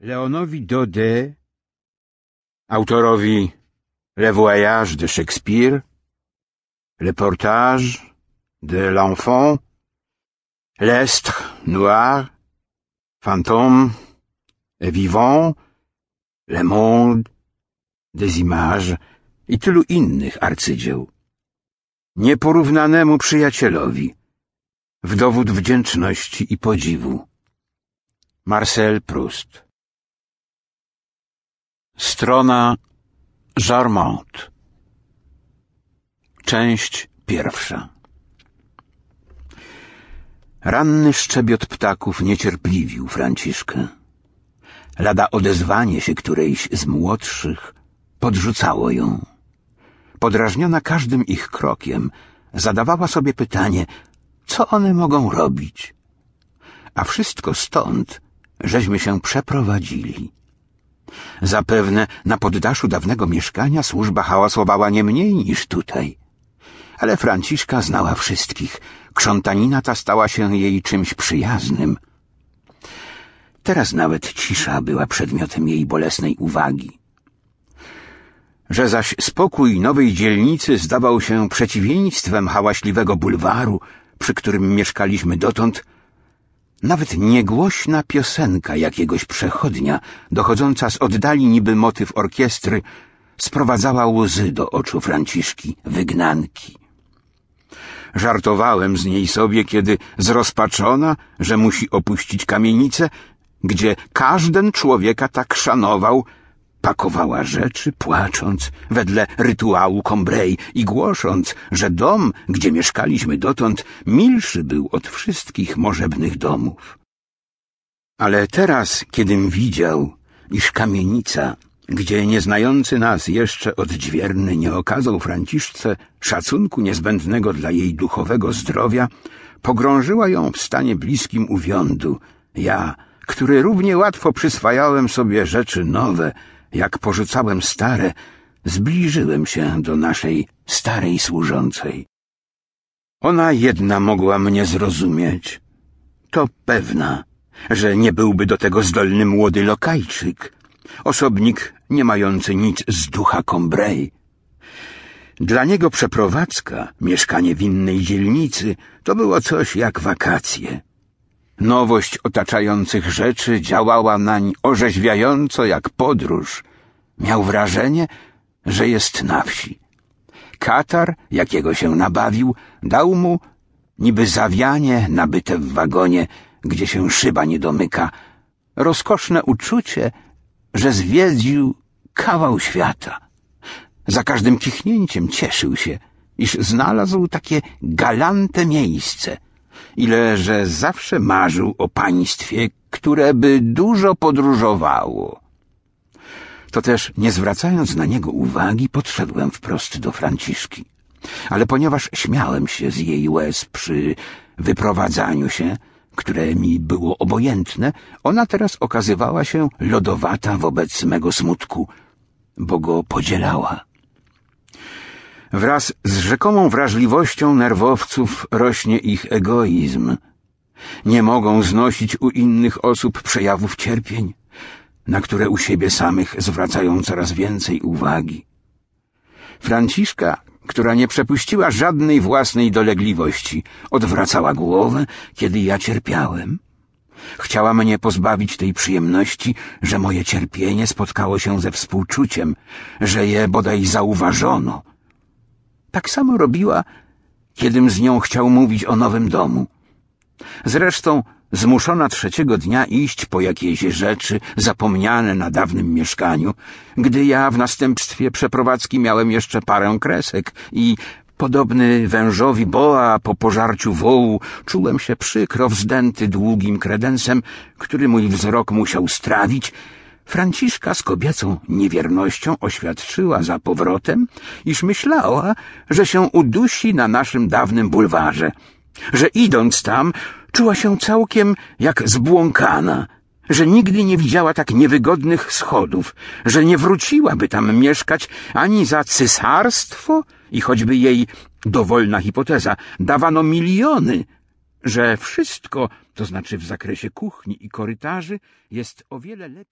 Leonowi Daudet, autorowi Le Voyage de Shakespeare, Le Portage de l'Enfant, L'Estre Noir, Fantôme et Vivant, Le Monde, des Images i tylu innych arcydzieł. Nieporównanemu przyjacielowi, w dowód wdzięczności i podziwu. Marcel Proust Strona Jarmont Część pierwsza Ranny szczebiot ptaków niecierpliwił Franciszkę. Lada odezwanie się którejś z młodszych podrzucało ją. Podrażniona każdym ich krokiem, zadawała sobie pytanie, co one mogą robić. A wszystko stąd, żeśmy się przeprowadzili. Zapewne na poddaszu dawnego mieszkania służba hałasowała nie mniej niż tutaj. Ale Franciszka znała wszystkich. Krzątanina ta stała się jej czymś przyjaznym. Teraz nawet cisza była przedmiotem jej bolesnej uwagi. Że zaś spokój nowej dzielnicy zdawał się przeciwieństwem hałaśliwego bulwaru, przy którym mieszkaliśmy dotąd, nawet niegłośna piosenka jakiegoś przechodnia, dochodząca z oddali niby motyw orkiestry, sprowadzała łzy do oczu Franciszki, wygnanki. Żartowałem z niej sobie, kiedy zrozpaczona, że musi opuścić kamienicę, gdzie każden człowieka tak szanował, pakowała rzeczy, płacząc, wedle rytuału Combray i głosząc, że dom, gdzie mieszkaliśmy dotąd, milszy był od wszystkich możebnych domów. Ale teraz, kiedym widział, iż kamienica, gdzie nieznający nas jeszcze odźwierny nie okazał Franciszce szacunku niezbędnego dla jej duchowego zdrowia, pogrążyła ją w stanie bliskim uwiądu, ja, który równie łatwo przyswajałem sobie rzeczy nowe, jak porzucałem stare, zbliżyłem się do naszej starej służącej. Ona jedna mogła mnie zrozumieć. To pewna, że nie byłby do tego zdolny młody lokajczyk, osobnik nie mający nic z ducha Combray. Dla niego przeprowadzka, mieszkanie w innej dzielnicy, to było coś jak wakacje. Nowość otaczających rzeczy działała nań orzeźwiająco jak podróż. Miał wrażenie, że jest na wsi. Katar, jakiego się nabawił, dał mu niby zawianie nabyte w wagonie, gdzie się szyba nie domyka, rozkoszne uczucie, że zwiedził kawał świata. Za każdym kichnięciem cieszył się, iż znalazł takie galante miejsce – ile że zawsze marzył o państwie, które by dużo podróżowało. To też, nie zwracając na niego uwagi, podszedłem wprost do Franciszki. Ale ponieważ śmiałem się z jej łez przy wyprowadzaniu się, które mi było obojętne, ona teraz okazywała się lodowata wobec mego smutku, bo go podzielała. Wraz z rzekomą wrażliwością nerwowców rośnie ich egoizm. Nie mogą znosić u innych osób przejawów cierpień, na które u siebie samych zwracają coraz więcej uwagi. Franciszka, która nie przepuściła żadnej własnej dolegliwości, odwracała głowę, kiedy ja cierpiałem. Chciała mnie pozbawić tej przyjemności, że moje cierpienie spotkało się ze współczuciem, że je bodaj zauważono – tak samo robiła, kiedym z nią chciał mówić o nowym domu. Zresztą zmuszona trzeciego dnia iść po jakieś rzeczy zapomniane na dawnym mieszkaniu, gdy ja w następstwie przeprowadzki miałem jeszcze parę kresek i Podobny wężowi boa po pożarciu wołu, czułem się przykro wzdęty długim kredensem, który mój wzrok musiał strawić Franciszka z kobiecą niewiernością oświadczyła za powrotem, iż myślała, że się udusi na naszym dawnym bulwarze, że idąc tam czuła się całkiem jak zbłąkana, że nigdy nie widziała tak niewygodnych schodów, że nie wróciłaby tam mieszkać ani za cesarstwo i choćby jej dowolna hipoteza dawano miliony, że wszystko, to znaczy w zakresie kuchni i korytarzy, jest o wiele lepiej.